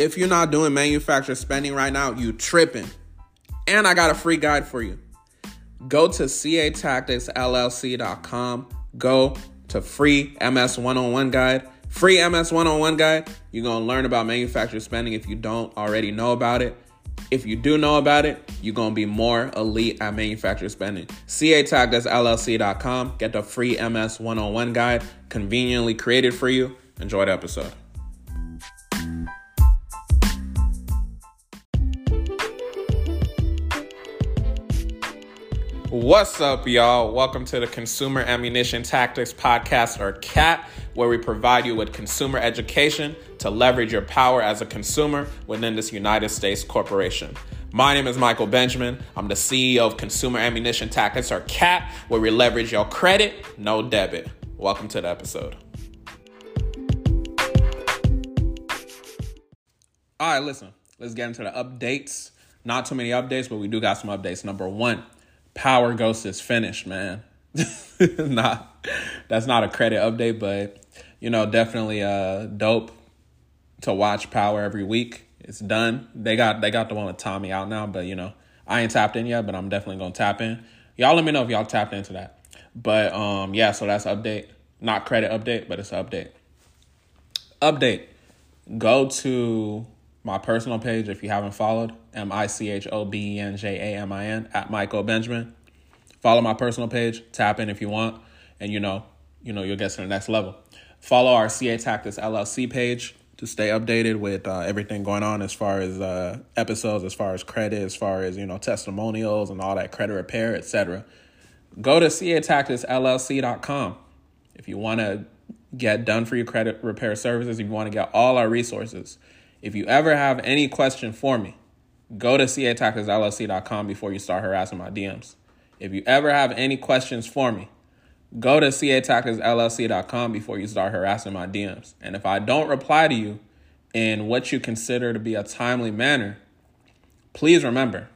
If you're not doing manufacturer spending right now, you tripping. And I got a free guide for you. Go to catacticsllc.com. Go to free MS 101 guide. Free MS 101 guide. You're going to learn about manufacturer spending if you don't already know about it. If you do know about it, you're going to be more elite at manufacturer spending. catacticsllc.com. Get the free MS 101 guide conveniently created for you. Enjoy the episode. What's up, y'all? Welcome to the Consumer Ammunition Tactics Podcast, or CAT, where we provide you with consumer education to leverage your power as a consumer within this United States corporation. My name is Michael Benjamin. I'm the CEO of Consumer Ammunition Tactics, or CAT, where we leverage your credit, no debit. Welcome to the episode. All right, listen, let's get into the updates. Not too many updates, but we do got some updates. Number one, Power Ghost is finished, man. not that's not a credit update, but you know, definitely uh dope to watch Power every week. It's done. They got they got the one with Tommy out now, but you know, I ain't tapped in yet, but I'm definitely gonna tap in. Y'all let me know if y'all tapped into that. But um yeah, so that's update. Not credit update, but it's update. Update. Go to my personal page if you haven't followed M I C H O B E N J A M I N at Michael Benjamin. Follow my personal page, tap in if you want, and you know, you know, you'll get to the next level. Follow our CA Tactics LLC page to stay updated with uh, everything going on as far as uh, episodes, as far as credit, as far as you know, testimonials and all that credit repair, etc. Go to catacticsllc.com if you want to get done for your credit repair services. If you want to get all our resources. If you ever have any question for me, go to catacticsllc.com before you start harassing my DMs. If you ever have any questions for me, go to catacticsllc.com before you start harassing my DMs. And if I don't reply to you in what you consider to be a timely manner, please remember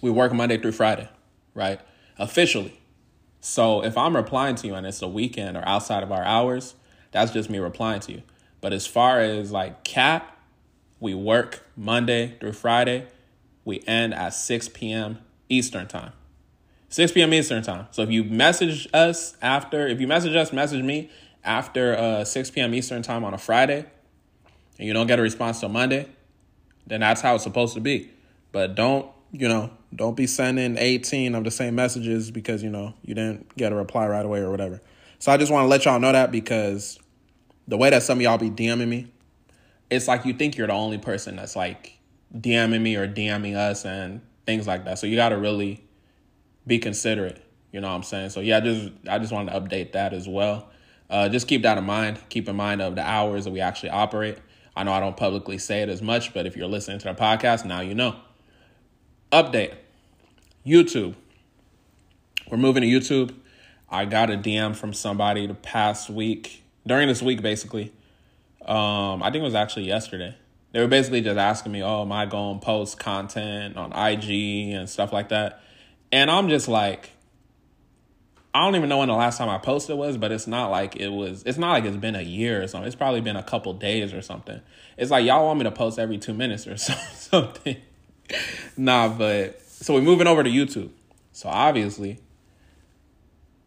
we work Monday through Friday, right? Officially. So if I'm replying to you and it's a weekend or outside of our hours, that's just me replying to you. But as far as like cat, we work Monday through Friday. We end at 6 p.m. Eastern time. 6 p.m. Eastern time. So if you message us after, if you message us, message me after uh, 6 p.m. Eastern time on a Friday, and you don't get a response till Monday, then that's how it's supposed to be. But don't, you know, don't be sending 18 of the same messages because, you know, you didn't get a reply right away or whatever. So I just want to let y'all know that because the way that some of y'all be DMing me, it's like you think you're the only person that's like DMing me or DMing us and things like that. So you got to really be considerate. You know what I'm saying? So yeah, just I just wanted to update that as well. Uh, just keep that in mind. Keep in mind of the hours that we actually operate. I know I don't publicly say it as much, but if you're listening to the podcast, now you know. Update YouTube. We're moving to YouTube. I got a DM from somebody the past week, during this week, basically. Um, I think it was actually yesterday. They were basically just asking me, oh, am I going post content on IG and stuff like that? And I'm just like, I don't even know when the last time I posted was, but it's not like it was, it's not like it's been a year or something. It's probably been a couple days or something. It's like y'all want me to post every two minutes or something. nah, but so we're moving over to YouTube. So obviously,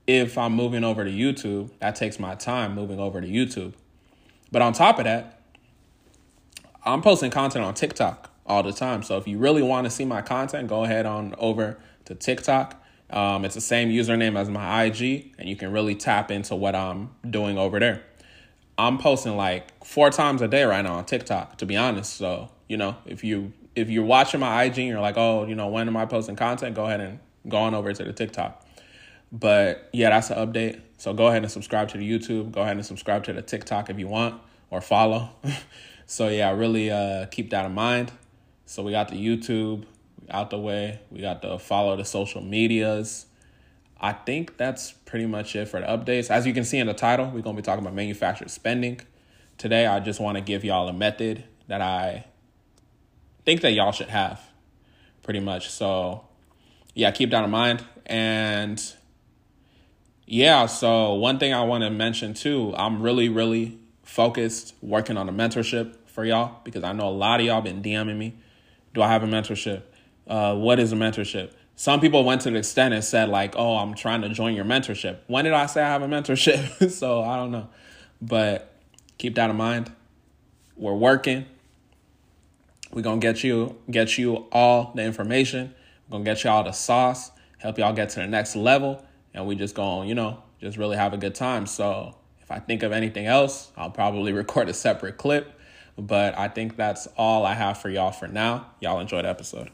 if I'm moving over to YouTube, that takes my time moving over to YouTube. But on top of that, I'm posting content on TikTok all the time. So if you really want to see my content, go ahead on over to TikTok. Um, it's the same username as my IG, and you can really tap into what I'm doing over there. I'm posting like four times a day right now on TikTok, to be honest. So, you know, if you if you're watching my IG and you're like, oh, you know, when am I posting content? Go ahead and go on over to the TikTok. But yeah, that's an update. So go ahead and subscribe to the YouTube. Go ahead and subscribe to the TikTok if you want or follow. so yeah, really uh, keep that in mind. So we got the YouTube out the way. We got to follow the social medias. I think that's pretty much it for the updates. As you can see in the title, we're going to be talking about manufactured spending. Today, I just want to give y'all a method that I think that y'all should have pretty much. So, yeah, keep that in mind. And yeah, so one thing I want to mention too, I'm really, really focused working on a mentorship for y'all because I know a lot of y'all been DMing me. Do I have a mentorship? Uh, what is a mentorship? Some people went to the extent and said like, "Oh, I'm trying to join your mentorship." When did I say I have a mentorship? so I don't know, but keep that in mind. We're working. We're gonna get you get you all the information. We're gonna get you all the sauce, help y'all get to the next level, and we just gonna, you know, just really have a good time. So if I think of anything else, I'll probably record a separate clip. But I think that's all I have for y'all for now. Y'all enjoy the episode.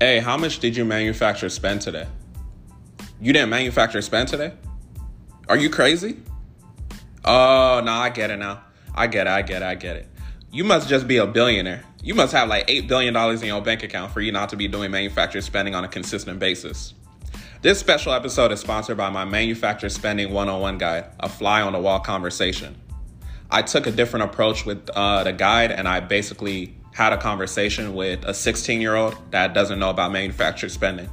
Hey, how much did you manufacture spend today? You didn't manufacture spend today? Are you crazy? Oh, no, I get it now. I get it, I get it, I get it. You must just be a billionaire. You must have like $8 billion in your bank account for you not to be doing manufacturer spending on a consistent basis. This special episode is sponsored by my Manufacturer Spending 101 guide, a fly on the wall conversation. I took a different approach with uh, the guide and I basically had a conversation with a 16 year old that doesn't know about manufacturer spending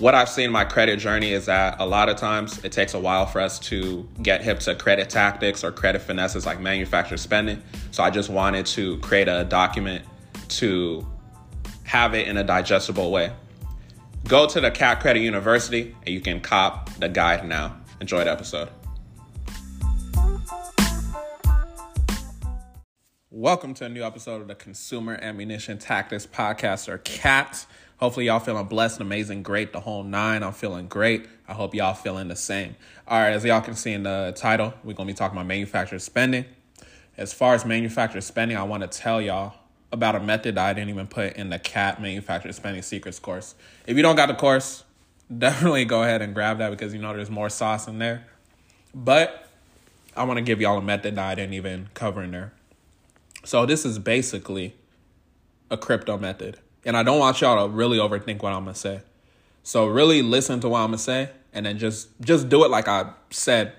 what I've seen in my credit journey is that a lot of times it takes a while for us to get hip to credit tactics or credit finesses like manufacturer spending. So I just wanted to create a document to have it in a digestible way. Go to the Cat Credit University and you can cop the guide now. Enjoy the episode. Welcome to a new episode of the Consumer Ammunition Tactics Podcast or CAT. Hopefully, y'all feeling blessed, amazing, great, the whole nine. I'm feeling great. I hope y'all feeling the same. All right, as y'all can see in the title, we're to be talking about manufacturer spending. As far as manufacturer spending, I want to tell y'all about a method that I didn't even put in the CAT Manufacturer Spending Secrets course. If you don't got the course, definitely go ahead and grab that because you know there's more sauce in there. But I want to give y'all a method that I didn't even cover in there. So this is basically a crypto method. And I don't want y'all to really overthink what I'm gonna say. So really listen to what I'm gonna say and then just just do it like I said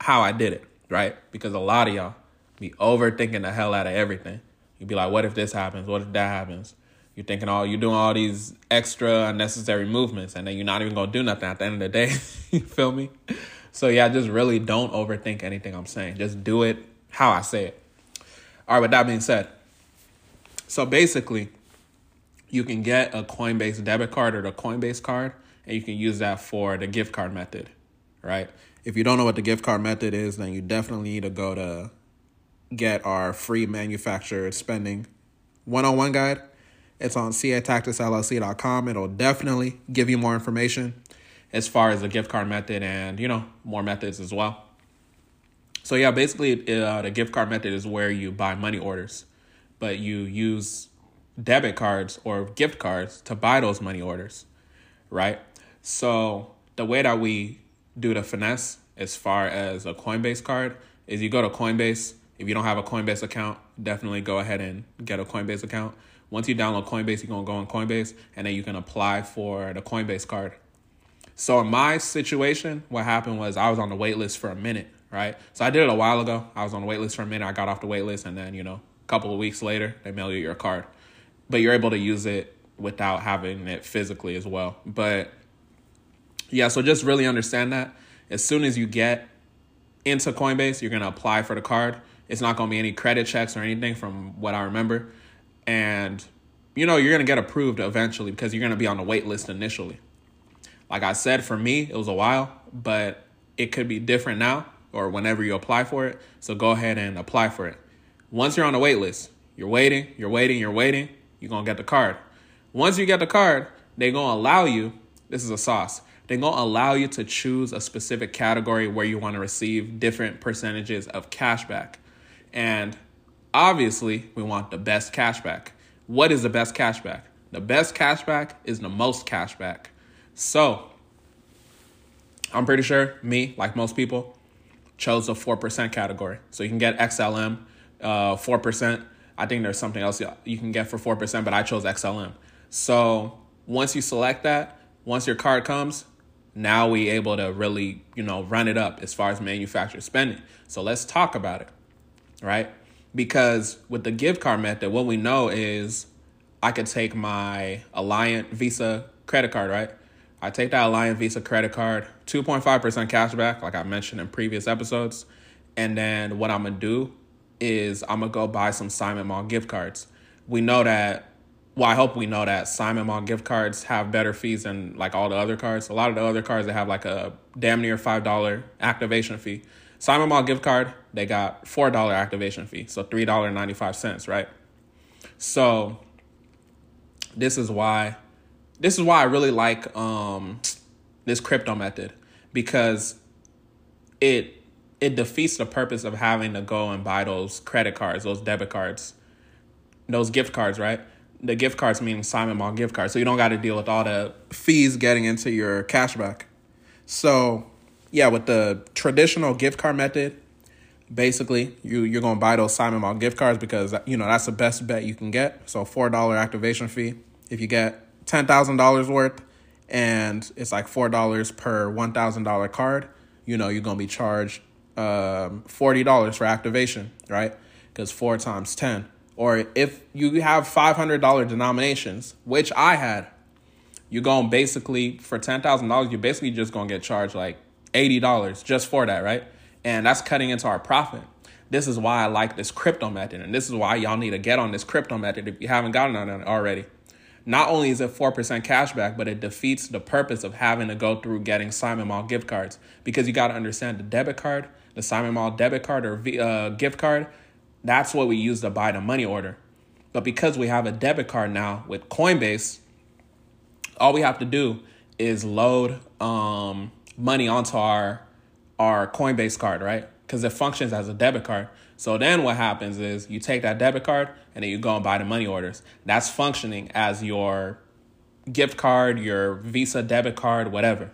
how I did it, right? Because a lot of y'all be overthinking the hell out of everything. You'd be like, what if this happens? What if that happens? You're thinking all you're doing all these extra unnecessary movements and then you're not even gonna do nothing at the end of the day. you feel me? So yeah, just really don't overthink anything I'm saying. Just do it how I say it. All right, with that being said, so basically you can get a Coinbase debit card or the Coinbase card, and you can use that for the gift card method, right? If you don't know what the gift card method is, then you definitely need to go to get our free manufacturer spending one on one guide. It's on catacticsllc.com. It'll definitely give you more information as far as the gift card method and, you know, more methods as well. So, yeah, basically, uh, the gift card method is where you buy money orders, but you use debit cards or gift cards to buy those money orders, right? So the way that we do the finesse as far as a Coinbase card is you go to Coinbase. If you don't have a Coinbase account, definitely go ahead and get a Coinbase account. Once you download Coinbase, you're gonna go on Coinbase and then you can apply for the Coinbase card. So in my situation, what happened was I was on the wait list for a minute, right? So I did it a while ago. I was on the wait list for a minute. I got off the wait list and then, you know, a couple of weeks later, they mail you your card but you're able to use it without having it physically as well. But yeah, so just really understand that as soon as you get into Coinbase, you're going to apply for the card. It's not going to be any credit checks or anything from what I remember. And you know, you're going to get approved eventually because you're going to be on the wait list initially. Like I said, for me, it was a while, but it could be different now or whenever you apply for it. So go ahead and apply for it. Once you're on the wait list, you're waiting, you're waiting, you're waiting you're gonna get the card. Once you get the card, they're gonna allow you, this is a sauce, they're gonna allow you to choose a specific category where you wanna receive different percentages of cashback. And obviously, we want the best cashback. What is the best cashback? The best cashback is the most cashback. So, I'm pretty sure me, like most people, chose the 4% category. So you can get XLM, uh, 4%. I think there's something else you can get for 4%, but I chose XLM. So once you select that, once your card comes, now we able to really, you know, run it up as far as manufacturer spending. So let's talk about it, right? Because with the gift card method, what we know is I could take my Alliant Visa credit card, right? I take that Alliant Visa credit card, 2.5% cash back, like I mentioned in previous episodes. And then what I'm gonna do is I'm gonna go buy some Simon Mall gift cards. We know that well, I hope we know that Simon Mall gift cards have better fees than like all the other cards. A lot of the other cards they have like a damn near five dollar activation fee. Simon Mall gift card, they got four dollar activation fee, so three dollar ninety five cents, right? So this is why this is why I really like um this crypto method because it it defeats the purpose of having to go and buy those credit cards, those debit cards, those gift cards, right? The gift cards meaning Simon Mall gift cards. So you don't got to deal with all the fees getting into your cashback. So, yeah, with the traditional gift card method, basically you you're going to buy those Simon Mall gift cards because you know that's the best bet you can get. So, $4 activation fee. If you get $10,000 worth and it's like $4 per $1,000 card, you know, you're going to be charged um, $40 for activation, right? Because 4 times 10 or if you have $500 denominations, which I had, you're going basically, for $10,000, you're basically just going to get charged like $80 just for that, right? And that's cutting into our profit. This is why I like this crypto method. And this is why y'all need to get on this crypto method if you haven't gotten on it already. Not only is it 4% cashback, but it defeats the purpose of having to go through getting Simon Mall gift cards because you got to understand the debit card, the Simon Mall debit card or uh, gift card, that's what we use to buy the money order. But because we have a debit card now with Coinbase, all we have to do is load um, money onto our our Coinbase card, right? Because it functions as a debit card. So then what happens is you take that debit card and then you go and buy the money orders. That's functioning as your gift card, your Visa debit card, whatever.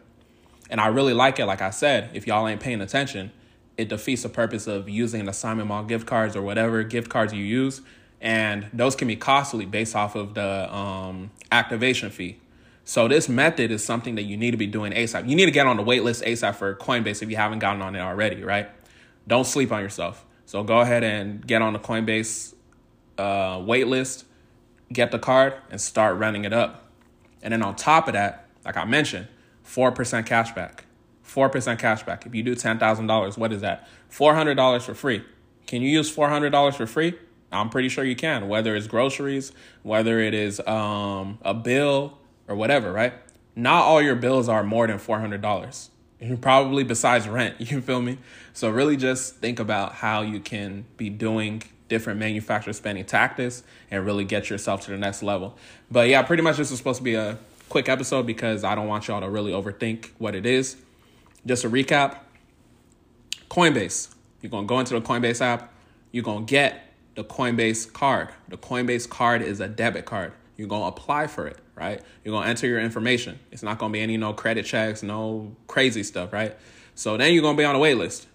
And I really like it. Like I said, if y'all ain't paying attention, it defeats the purpose of using the Simon Mall gift cards or whatever gift cards you use. And those can be costly based off of the um, activation fee. So this method is something that you need to be doing ASAP. You need to get on the waitlist ASAP for Coinbase if you haven't gotten on it already, right? Don't sleep on yourself. So go ahead and get on the Coinbase uh, wait list, get the card, and start running it up. And then on top of that, like I mentioned, 4% cashback. 4% cashback. If you do $10,000, what is that? $400 for free. Can you use $400 for free? I'm pretty sure you can, whether it's groceries, whether it is um, a bill or whatever, right? Not all your bills are more than $400. Probably besides rent, you feel me? So, really just think about how you can be doing different manufacturer spending tactics and really get yourself to the next level. But yeah, pretty much this is supposed to be a quick episode because I don't want y'all to really overthink what it is. Just a recap Coinbase. You're going to go into the Coinbase app. You're going to get the Coinbase card. The Coinbase card is a debit card. You're going to apply for it, right? You're going to enter your information. It's not going to be any no credit checks, no crazy stuff, right? So then you're going to be on a wait list.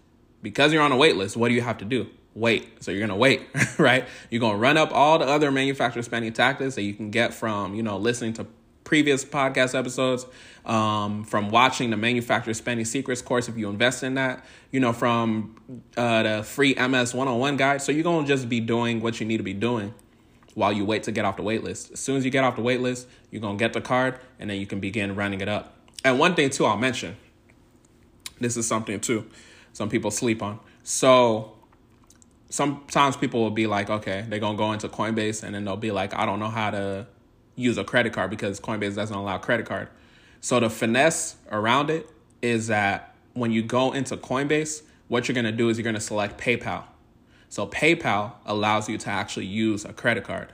Because you're on a wait list, what do you have to do? Wait. So you're going to wait, right? You're going to run up all the other manufacturer spending tactics that you can get from, you know, listening to previous podcast episodes, um, from watching the manufacturer spending secrets course if you invest in that, you know, from uh, the free MS 101 guide. So you're going to just be doing what you need to be doing while you wait to get off the wait list. As soon as you get off the wait list, you're going to get the card and then you can begin running it up. And one thing, too, I'll mention this is something, too, some people sleep on. So sometimes people will be like, okay, they're going to go into Coinbase and then they'll be like, I don't know how to use a credit card because Coinbase doesn't allow credit card. So the finesse around it is that when you go into Coinbase, what you're going to do is you're going to select PayPal. So PayPal allows you to actually use a credit card,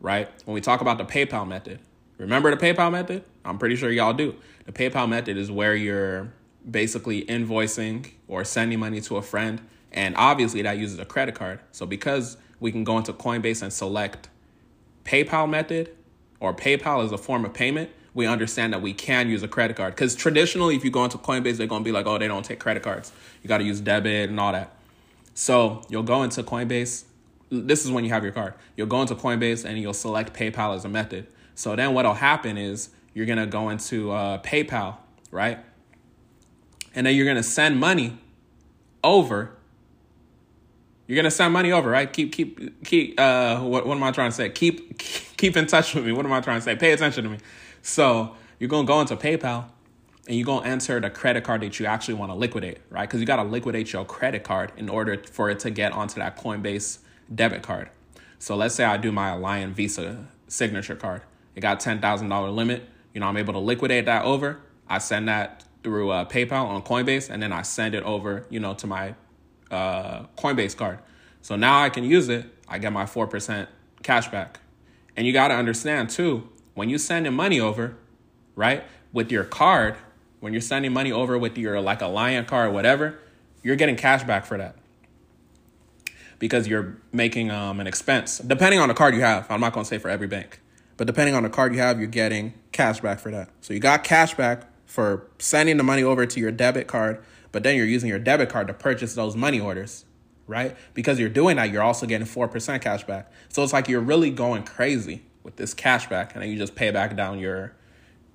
right? When we talk about the PayPal method, remember the PayPal method? I'm pretty sure y'all do. The PayPal method is where you're basically invoicing or sending money to a friend, and obviously that uses a credit card. So because we can go into Coinbase and select PayPal method, or PayPal as a form of payment, we understand that we can use a credit card. Because traditionally, if you go into Coinbase, they're going to be like, oh, they don't take credit cards. You got to use debit and all that. So you'll go into Coinbase. This is when you have your card. You'll go into Coinbase and you'll select PayPal as a method. So then what'll happen is you're to go into uh, PayPal, right? And then you're to send money over you're gonna send money over, right? Keep keep keep. Uh, what what am I trying to say? Keep keep in touch with me. What am I trying to say? Pay attention to me. So you're gonna go into PayPal and you're gonna enter the credit card that you actually want to liquidate, right? Because you gotta liquidate your credit card in order for it to get onto that Coinbase debit card. So let's say I do my Alliant Visa signature card. It got ten thousand dollar limit. You know, I'm able to liquidate that over. I send that through uh, PayPal on Coinbase, and then I send it over, you know, to my uh, Coinbase card. So now I can use it. I get my four percent cash back. And you got to understand too, when you send sending money over, right, with your card, when you're sending money over with your like Alliant card, or whatever, you're getting cash back for that because you're making um, an expense. Depending on the card you have, I'm not going to say for every bank, but depending on the card you have, you're getting cash back for that. So you got cash back for sending the money over to your debit card, but then you're using your debit card to purchase those money orders, right? Because you're doing that, you're also getting 4% cash back. So it's like you're really going crazy with this cash back, and then you just pay back down your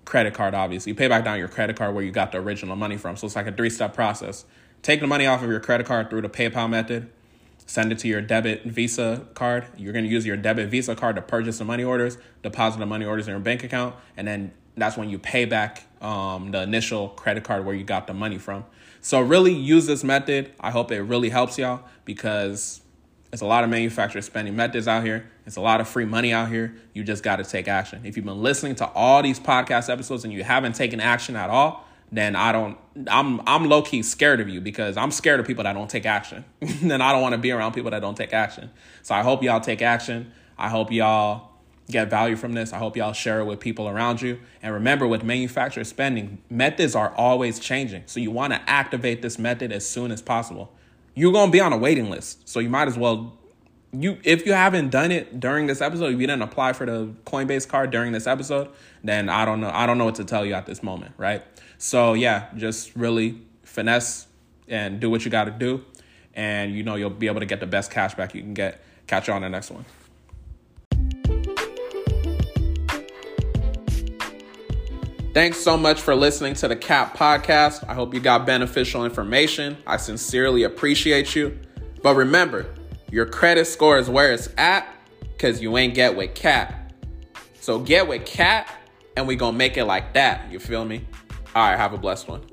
credit card, obviously. You pay back down your credit card where you got the original money from. So it's like a three step process. Take the money off of your credit card through the PayPal method send it to your debit Visa card. You're going to use your debit Visa card to purchase the money orders, deposit the money orders in your bank account, and then that's when you pay back um, the initial credit card where you got the money from. So really use this method. I hope it really helps y'all because it's a lot of manufacturer spending methods out here. It's a lot of free money out here. You just got to take action. If you've been listening to all these podcast episodes and you haven't taken action at all, then I don't I'm I'm low key scared of you because I'm scared of people that don't take action. then I don't want to be around people that don't take action. So I hope y'all take action. I hope y'all get value from this. I hope y'all share it with people around you. And remember with manufacturer spending, methods are always changing. So you want to activate this method as soon as possible. You're going to be on a waiting list. So you might as well you if you haven't done it during this episode, if you didn't apply for the Coinbase card during this episode, then I don't know. I don't know what to tell you at this moment, right? So yeah, just really finesse and do what you got to do, and you know you'll be able to get the best cash back you can get. Catch you on the next one. Thanks so much for listening to the CAT podcast. I hope you got beneficial information. I sincerely appreciate you. But remember, your credit score is where it's at because you ain't get with CAT. So get with CAT and we gonna make it like that. You feel me? All right, have a blessed one.